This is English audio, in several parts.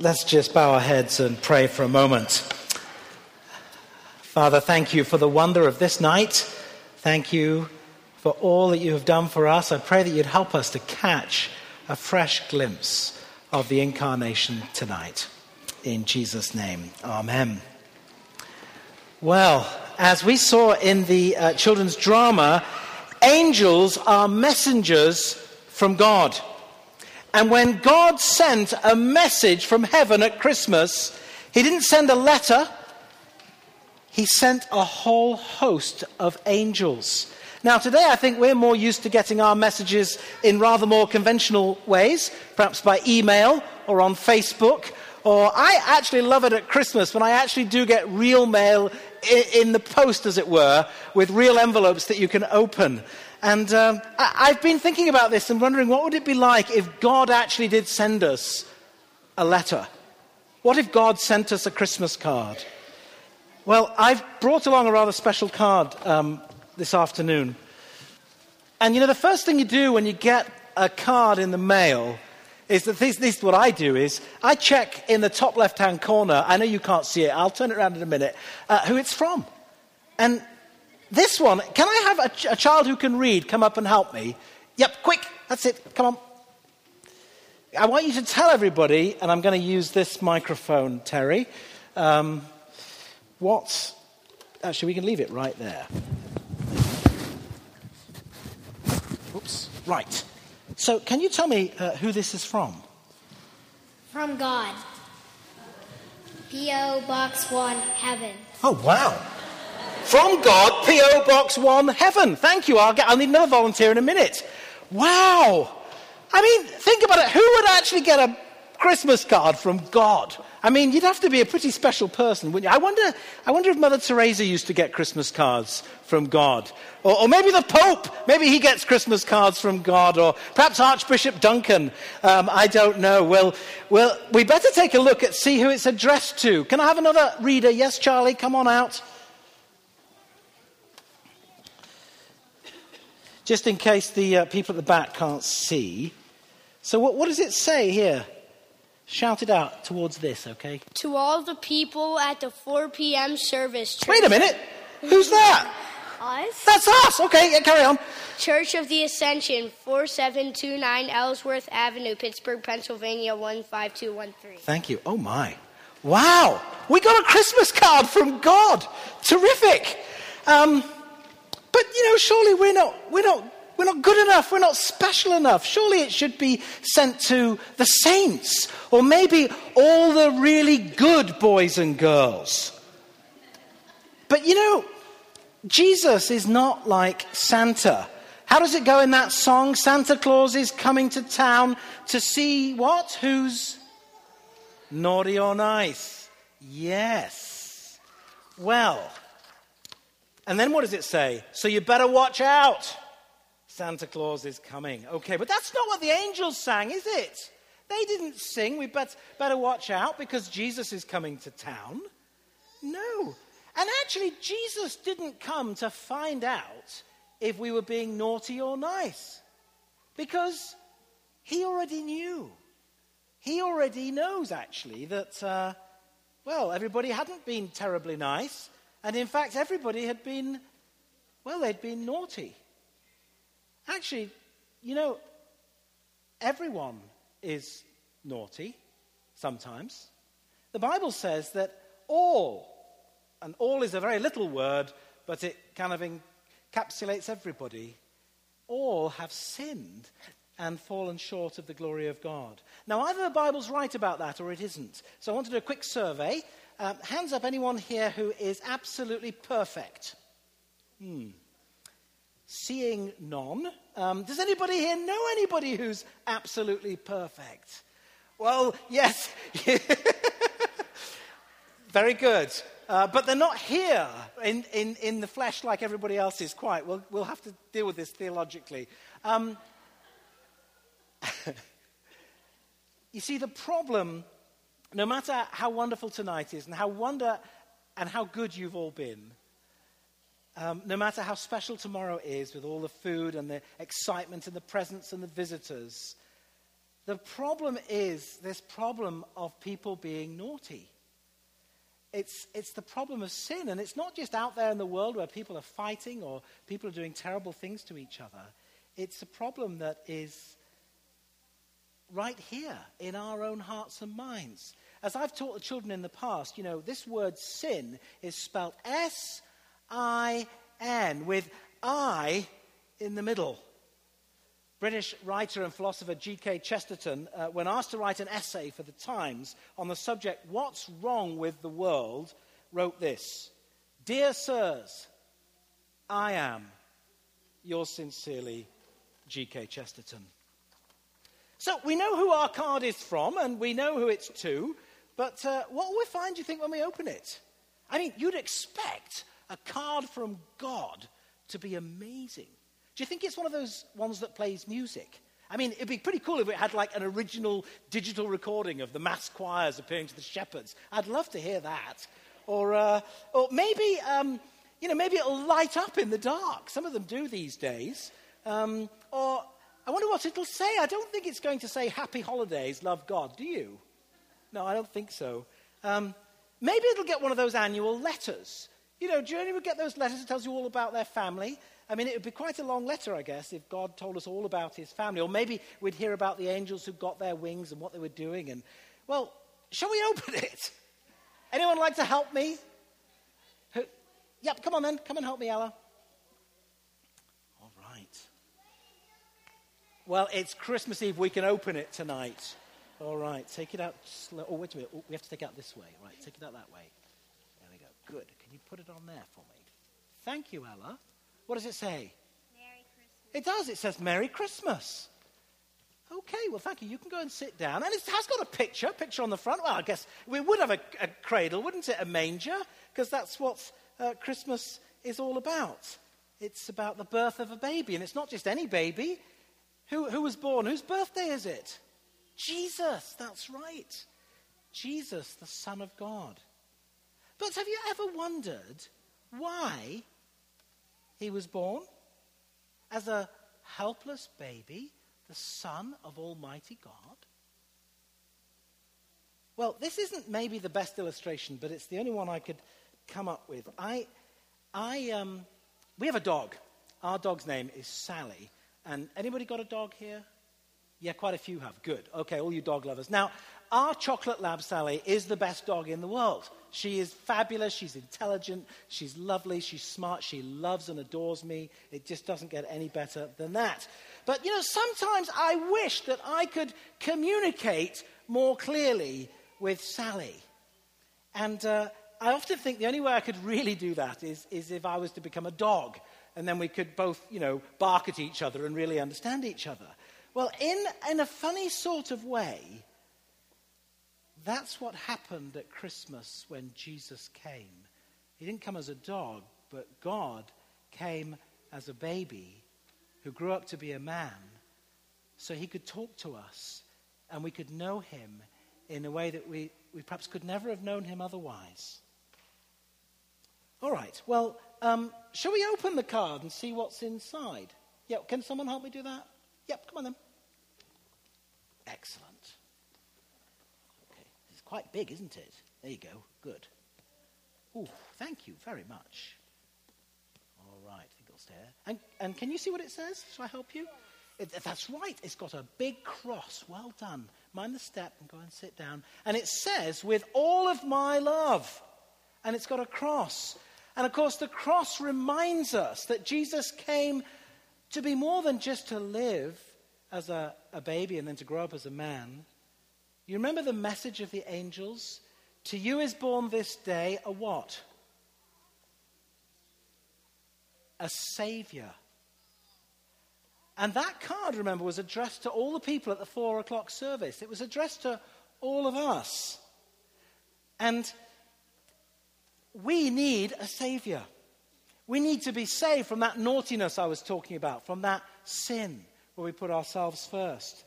Let's just bow our heads and pray for a moment. Father, thank you for the wonder of this night. Thank you for all that you have done for us. I pray that you'd help us to catch a fresh glimpse of the incarnation tonight. In Jesus' name, Amen. Well, as we saw in the uh, children's drama, angels are messengers from God. And when God sent a message from heaven at Christmas, He didn't send a letter, He sent a whole host of angels. Now, today I think we're more used to getting our messages in rather more conventional ways, perhaps by email or on Facebook. Or I actually love it at Christmas when I actually do get real mail in the post, as it were, with real envelopes that you can open. And um, I, have been thinking about this and wondering what would it be like if God actually did send us a letter? What if God sent us a Christmas card? Well, I've brought along a rather special card um, this afternoon. And you know, the first thing you do when you get a card in the mail is that this, this is what I do is I check in the top left hand corner. I know you can't see it. I'll turn it around in a minute. Uh, who it's from. And this one, can I have a, ch- a child who can read come up and help me? Yep, quick, that's it, come on. I want you to tell everybody, and I'm going to use this microphone, Terry, um, what. Actually, we can leave it right there. Oops, right. So, can you tell me uh, who this is from? From God. P.O. Box 1, Heaven. Oh, wow. From God, P.O. Box 1, Heaven. Thank you. I'll, get, I'll need another volunteer in a minute. Wow. I mean, think about it. Who would actually get a Christmas card from God? I mean, you'd have to be a pretty special person, wouldn't you? I wonder, I wonder if Mother Teresa used to get Christmas cards from God. Or, or maybe the Pope, maybe he gets Christmas cards from God. Or perhaps Archbishop Duncan. Um, I don't know. Well, well, we better take a look at see who it's addressed to. Can I have another reader? Yes, Charlie, come on out. Just in case the uh, people at the back can't see. So, what, what does it say here? Shout it out towards this, okay? To all the people at the 4 p.m. service. Church. Wait a minute. Who's that? Us. That's us. Okay, yeah, carry on. Church of the Ascension, 4729 Ellsworth Avenue, Pittsburgh, Pennsylvania, 15213. Thank you. Oh, my. Wow. We got a Christmas card from God. Terrific. Um, surely we're not, we're not, we're not good enough. We're not special enough. Surely it should be sent to the saints or maybe all the really good boys and girls. But, you know, Jesus is not like Santa. How does it go in that song? Santa Claus is coming to town to see what? Who's naughty or nice? Yes. Well, and then what does it say? So you better watch out. Santa Claus is coming. Okay, but that's not what the angels sang, is it? They didn't sing, we bet, better watch out because Jesus is coming to town. No. And actually, Jesus didn't come to find out if we were being naughty or nice because he already knew. He already knows, actually, that, uh, well, everybody hadn't been terribly nice. And in fact, everybody had been, well, they'd been naughty. Actually, you know, everyone is naughty sometimes. The Bible says that all, and all is a very little word, but it kind of encapsulates everybody, all have sinned and fallen short of the glory of God. Now, either the Bible's right about that or it isn't. So I want to do a quick survey. Um, hands up anyone here who is absolutely perfect. Hmm. Seeing none. Um, does anybody here know anybody who's absolutely perfect? Well, yes. Very good. Uh, but they're not here in, in, in the flesh like everybody else is quite. We'll, we'll have to deal with this theologically. Um, you see, the problem no matter how wonderful tonight is and how wonder and how good you've all been, um, no matter how special tomorrow is with all the food and the excitement and the presents and the visitors, The problem is this problem of people being naughty. It's, it's the problem of sin, and it's not just out there in the world where people are fighting or people are doing terrible things to each other. It's a problem that is right here in our own hearts and minds. As I've taught the children in the past, you know, this word sin is spelled S I N with I in the middle. British writer and philosopher G.K. Chesterton, uh, when asked to write an essay for the Times on the subject, What's Wrong with the World, wrote this Dear Sirs, I am yours sincerely, G.K. Chesterton. So we know who our card is from and we know who it's to, but uh, what will we find, do you think, when we open it? I mean, you'd expect a card from God to be amazing. Do you think it's one of those ones that plays music? I mean, it'd be pretty cool if it had like an original digital recording of the mass choirs appearing to the shepherds. I'd love to hear that. Or, uh, or maybe, um, you know, maybe it'll light up in the dark. Some of them do these days. Um, or I wonder what it'll say. I don't think it's going to say happy holidays, love God. Do you? No, I don't think so. Um, maybe it'll get one of those annual letters. You know, Journey would get those letters that tells you all about their family. I mean, it would be quite a long letter, I guess, if God told us all about his family. Or maybe we'd hear about the angels who got their wings and what they were doing. And, well, shall we open it? Anyone like to help me? Who? Yep, come on then. Come and help me, Ella. All right. Well, it's Christmas Eve. We can open it tonight. All right. Take it out. Slow. Oh, wait a minute. Oh, we have to take it out this way. Right. Take it out that way. There we go. Good. Can you put it on there for me? Thank you, Ella. What does it say? Merry Christmas. It does. It says Merry Christmas. Okay, well, thank you. You can go and sit down. And it has got a picture, picture on the front. Well, I guess we would have a, a cradle, wouldn't it? A manger, because that's what uh, Christmas is all about. It's about the birth of a baby. And it's not just any baby. Who, who was born? Whose birthday is it? Jesus, that's right. Jesus, the Son of God. But have you ever wondered why he was born as a helpless baby, the Son of Almighty God? Well, this isn't maybe the best illustration, but it's the only one I could come up with. I, I, um, we have a dog. Our dog's name is Sally. And anybody got a dog here? Yeah, quite a few have. Good. Okay, all you dog lovers. Now, our chocolate lab Sally is the best dog in the world. She is fabulous. She's intelligent. She's lovely. She's smart. She loves and adores me. It just doesn't get any better than that. But, you know, sometimes I wish that I could communicate more clearly with Sally. And uh, I often think the only way I could really do that is, is if I was to become a dog. And then we could both, you know, bark at each other and really understand each other. Well, in, in a funny sort of way, that's what happened at Christmas when Jesus came. He didn't come as a dog, but God came as a baby who grew up to be a man so he could talk to us and we could know him in a way that we, we perhaps could never have known him otherwise. All right, well, um, shall we open the card and see what's inside? Yeah, can someone help me do that? Yep, come on then. Excellent Okay, it's quite big, isn't it? There you go. Good. Oh, thank you very much. All right, I think it'll stay there. And, and can you see what it says? Shall I help you? It, that's right. It's got a big cross. Well done. Mind the step and go and sit down. And it says, with all of my love. And it's got a cross. And of course, the cross reminds us that Jesus came to be more than just to live as a, a baby and then to grow up as a man. You remember the message of the angels? To you is born this day a what? A savior. And that card, remember, was addressed to all the people at the four o'clock service. It was addressed to all of us. And we need a savior. We need to be saved from that naughtiness I was talking about, from that sin where we put ourselves first.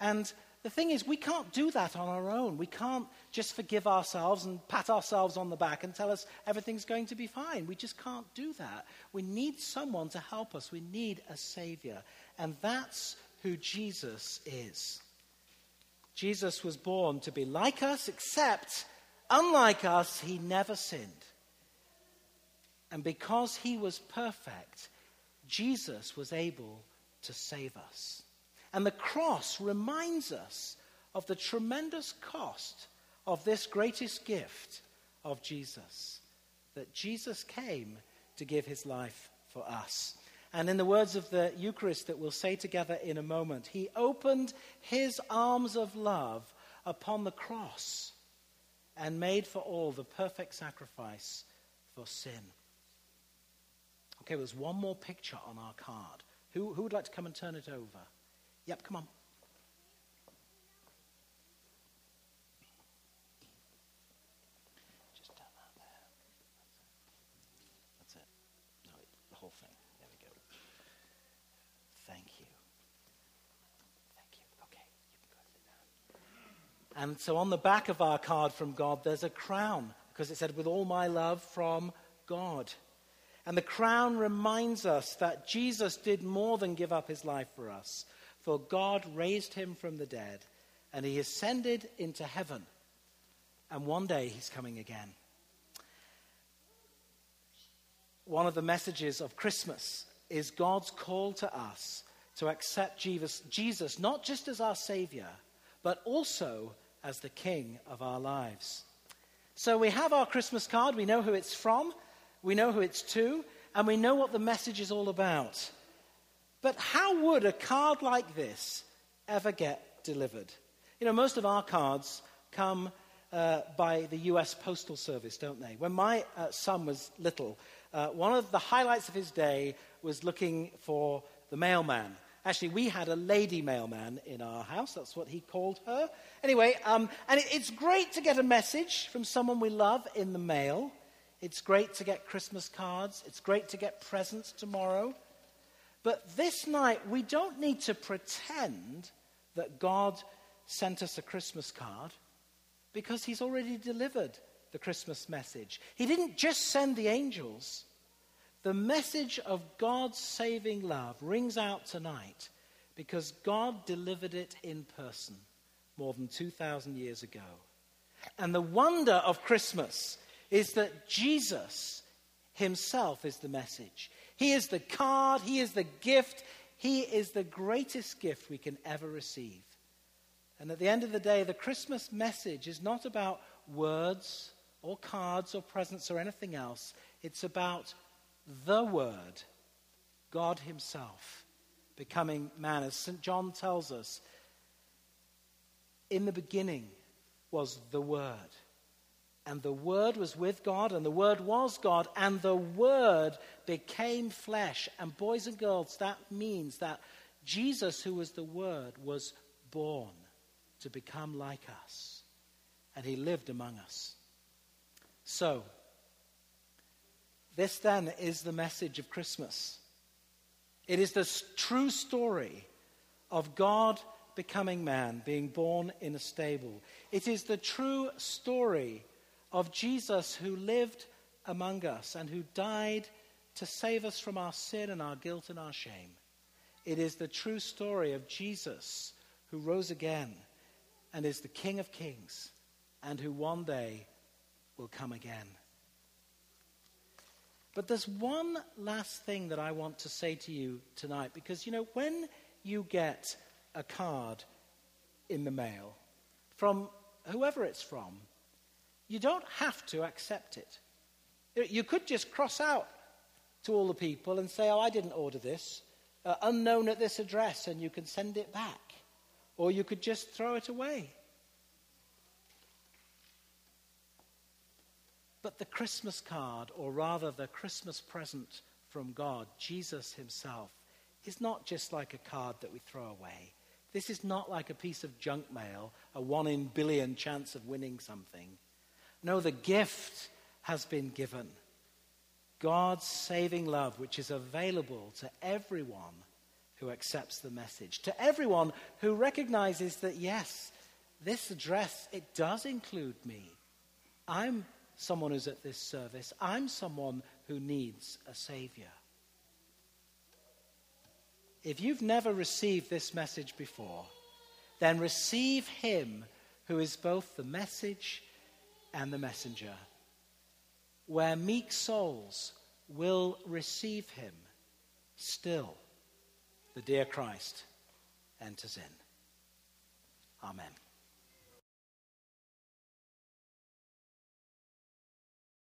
And the thing is, we can't do that on our own. We can't just forgive ourselves and pat ourselves on the back and tell us everything's going to be fine. We just can't do that. We need someone to help us. We need a Savior. And that's who Jesus is. Jesus was born to be like us, except, unlike us, he never sinned. And because he was perfect, Jesus was able to save us. And the cross reminds us of the tremendous cost of this greatest gift of Jesus that Jesus came to give his life for us. And in the words of the Eucharist that we'll say together in a moment, he opened his arms of love upon the cross and made for all the perfect sacrifice for sin. Okay, there's one more picture on our card. Who, who would like to come and turn it over? Yep, come on. Just there. That's it. No, the whole thing. There we go. Thank you. Thank you. Okay, you can go sit down. And so on the back of our card from God, there's a crown because it said, with all my love from God. And the crown reminds us that Jesus did more than give up his life for us, for God raised him from the dead, and he ascended into heaven. And one day he's coming again. One of the messages of Christmas is God's call to us to accept Jesus, Jesus not just as our Savior, but also as the King of our lives. So we have our Christmas card, we know who it's from. We know who it's to, and we know what the message is all about. But how would a card like this ever get delivered? You know, most of our cards come uh, by the US Postal Service, don't they? When my uh, son was little, uh, one of the highlights of his day was looking for the mailman. Actually, we had a lady mailman in our house. That's what he called her. Anyway, um, and it, it's great to get a message from someone we love in the mail. It's great to get Christmas cards. It's great to get presents tomorrow. But this night, we don't need to pretend that God sent us a Christmas card because He's already delivered the Christmas message. He didn't just send the angels. The message of God's saving love rings out tonight because God delivered it in person more than 2,000 years ago. And the wonder of Christmas is that Jesus himself is the message. He is the card, He is the gift, He is the greatest gift we can ever receive. And at the end of the day, the Christmas message is not about words or cards or presents or anything else. It's about the Word, God Himself, becoming man. As St. John tells us, in the beginning was the Word. And the Word was with God, and the Word was God, and the Word became flesh. And, boys and girls, that means that Jesus, who was the Word, was born to become like us. And he lived among us. So, this then is the message of Christmas. It is the true story of God becoming man, being born in a stable. It is the true story of Jesus who lived among us and who died to save us from our sin and our guilt and our shame. It is the true story of Jesus who rose again and is the King of Kings and who one day will come again. But there's one last thing that I want to say to you tonight because, you know, when you get a card in the mail from whoever it's from, you don't have to accept it. You could just cross out to all the people and say, Oh, I didn't order this, uh, unknown at this address, and you can send it back. Or you could just throw it away. But the Christmas card, or rather the Christmas present from God, Jesus Himself, is not just like a card that we throw away. This is not like a piece of junk mail, a one in billion chance of winning something. No, the gift has been given. God's saving love, which is available to everyone who accepts the message, to everyone who recognizes that, yes, this address, it does include me. I'm someone who's at this service. I'm someone who needs a Savior. If you've never received this message before, then receive him who is both the message and the messenger. Where meek souls will receive him, still the dear Christ enters in. Amen.